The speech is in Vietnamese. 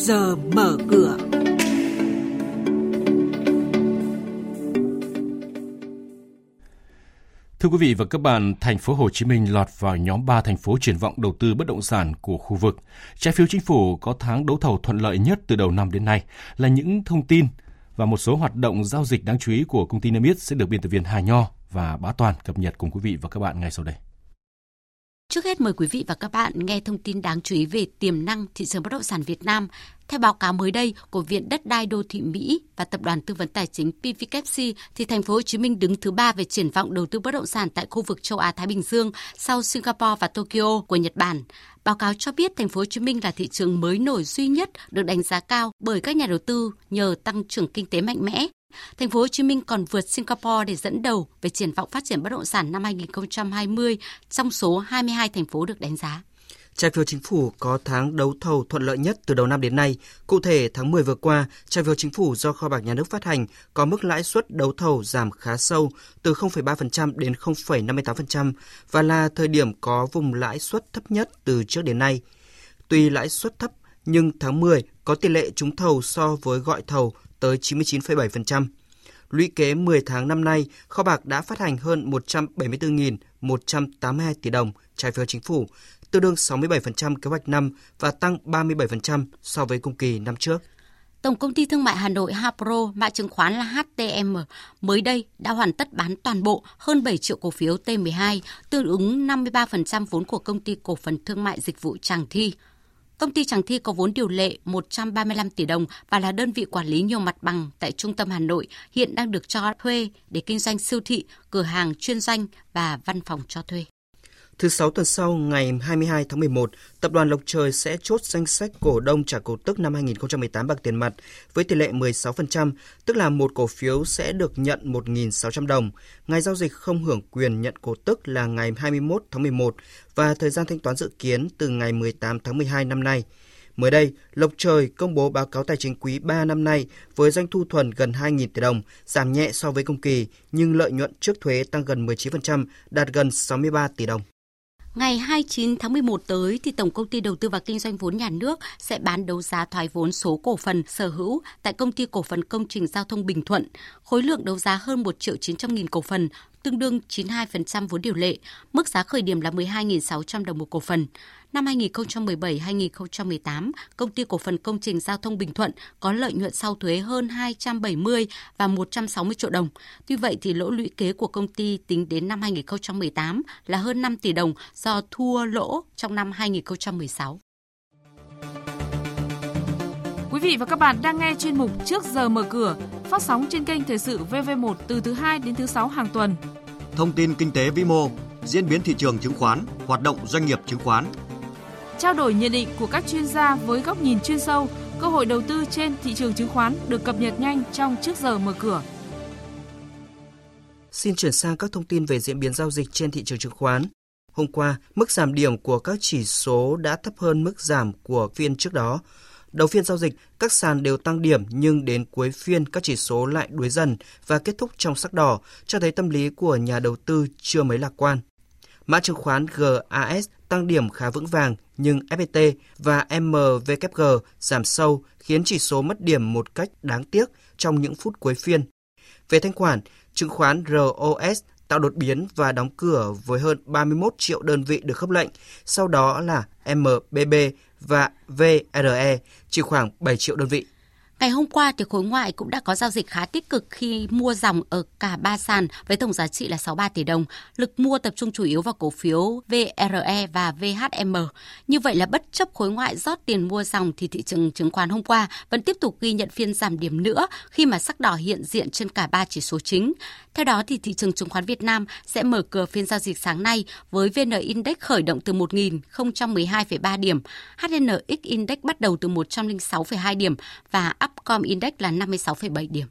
giờ mở cửa. Thưa quý vị và các bạn, thành phố Hồ Chí Minh lọt vào nhóm 3 thành phố triển vọng đầu tư bất động sản của khu vực. Trái phiếu chính phủ có tháng đấu thầu thuận lợi nhất từ đầu năm đến nay là những thông tin và một số hoạt động giao dịch đáng chú ý của công ty Niêm Yết sẽ được biên tập viên Hà Nho và Bá Toàn cập nhật cùng quý vị và các bạn ngay sau đây. Trước hết mời quý vị và các bạn nghe thông tin đáng chú ý về tiềm năng thị trường bất động sản Việt Nam. Theo báo cáo mới đây của Viện Đất đai Đô thị Mỹ và Tập đoàn Tư vấn Tài chính PVKC, thì thành phố Hồ Chí Minh đứng thứ ba về triển vọng đầu tư bất động sản tại khu vực châu Á Thái Bình Dương sau Singapore và Tokyo của Nhật Bản. Báo cáo cho biết thành phố Hồ Chí Minh là thị trường mới nổi duy nhất được đánh giá cao bởi các nhà đầu tư nhờ tăng trưởng kinh tế mạnh mẽ, Thành phố Hồ Chí Minh còn vượt Singapore để dẫn đầu về triển vọng phát triển bất động sản năm 2020 trong số 22 thành phố được đánh giá. Trái phiếu chính phủ có tháng đấu thầu thuận lợi nhất từ đầu năm đến nay. Cụ thể, tháng 10 vừa qua, trái phiếu chính phủ do kho bạc nhà nước phát hành có mức lãi suất đấu thầu giảm khá sâu từ 0,3% đến 0,58% và là thời điểm có vùng lãi suất thấp nhất từ trước đến nay. Tuy lãi suất thấp, nhưng tháng 10 có tỷ lệ trúng thầu so với gọi thầu tới 99,7%. Lũy kế 10 tháng năm nay, kho bạc đã phát hành hơn 174.182 tỷ đồng trái phiếu chính phủ, tương đương 67% kế hoạch năm và tăng 37% so với cùng kỳ năm trước. Tổng công ty thương mại Hà Nội Hapro, mã chứng khoán là HTM, mới đây đã hoàn tất bán toàn bộ hơn 7 triệu cổ phiếu T12, tương ứng 53% vốn của công ty cổ phần thương mại dịch vụ Tràng Thi. Công ty Tràng Thi có vốn điều lệ 135 tỷ đồng và là đơn vị quản lý nhiều mặt bằng tại trung tâm Hà Nội, hiện đang được cho thuê để kinh doanh siêu thị, cửa hàng chuyên doanh và văn phòng cho thuê. Thứ sáu tuần sau, ngày 22 tháng 11, Tập đoàn Lộc Trời sẽ chốt danh sách cổ đông trả cổ tức năm 2018 bằng tiền mặt với tỷ lệ 16%, tức là một cổ phiếu sẽ được nhận 1.600 đồng. Ngày giao dịch không hưởng quyền nhận cổ tức là ngày 21 tháng 11 và thời gian thanh toán dự kiến từ ngày 18 tháng 12 năm nay. Mới đây, Lộc Trời công bố báo cáo tài chính quý 3 năm nay với doanh thu thuần gần 2.000 tỷ đồng, giảm nhẹ so với cùng kỳ, nhưng lợi nhuận trước thuế tăng gần 19%, đạt gần 63 tỷ đồng. Ngày 29 tháng 11 tới thì Tổng công ty Đầu tư và Kinh doanh vốn nhà nước sẽ bán đấu giá thoái vốn số cổ phần sở hữu tại công ty cổ phần công trình giao thông Bình Thuận. Khối lượng đấu giá hơn 1 triệu 900 nghìn cổ phần, tương đương 92% vốn điều lệ. Mức giá khởi điểm là 12.600 đồng một cổ phần. Năm 2017-2018, công ty cổ phần công trình giao thông Bình Thuận có lợi nhuận sau thuế hơn 270 và 160 triệu đồng. Tuy vậy thì lỗ lũy kế của công ty tính đến năm 2018 là hơn 5 tỷ đồng do thua lỗ trong năm 2016. Quý vị và các bạn đang nghe chuyên mục Trước giờ mở cửa, phát sóng trên kênh Thời sự VV1 từ thứ 2 đến thứ 6 hàng tuần. Thông tin kinh tế vĩ mô, diễn biến thị trường chứng khoán, hoạt động doanh nghiệp chứng khoán. Trao đổi nhận định của các chuyên gia với góc nhìn chuyên sâu, cơ hội đầu tư trên thị trường chứng khoán được cập nhật nhanh trong Trước giờ mở cửa. Xin chuyển sang các thông tin về diễn biến giao dịch trên thị trường chứng khoán. Hôm qua, mức giảm điểm của các chỉ số đã thấp hơn mức giảm của phiên trước đó. Đầu phiên giao dịch, các sàn đều tăng điểm nhưng đến cuối phiên các chỉ số lại đuối dần và kết thúc trong sắc đỏ, cho thấy tâm lý của nhà đầu tư chưa mấy lạc quan. Mã chứng khoán GAS tăng điểm khá vững vàng nhưng FPT và MVKG giảm sâu khiến chỉ số mất điểm một cách đáng tiếc trong những phút cuối phiên. Về thanh khoản, chứng khoán ROS tạo đột biến và đóng cửa với hơn 31 triệu đơn vị được khớp lệnh, sau đó là MBB và VRE chỉ khoảng 7 triệu đơn vị. Ngày hôm qua thì khối ngoại cũng đã có giao dịch khá tích cực khi mua dòng ở cả ba sàn với tổng giá trị là 63 tỷ đồng. Lực mua tập trung chủ yếu vào cổ phiếu VRE và VHM. Như vậy là bất chấp khối ngoại rót tiền mua dòng thì thị trường chứng khoán hôm qua vẫn tiếp tục ghi nhận phiên giảm điểm nữa khi mà sắc đỏ hiện diện trên cả ba chỉ số chính. Theo đó thì thị trường chứng khoán Việt Nam sẽ mở cửa phiên giao dịch sáng nay với VN Index khởi động từ 1.012,3 điểm, HNX Index bắt đầu từ 106,2 điểm và Upcom Index là 56,7 điểm.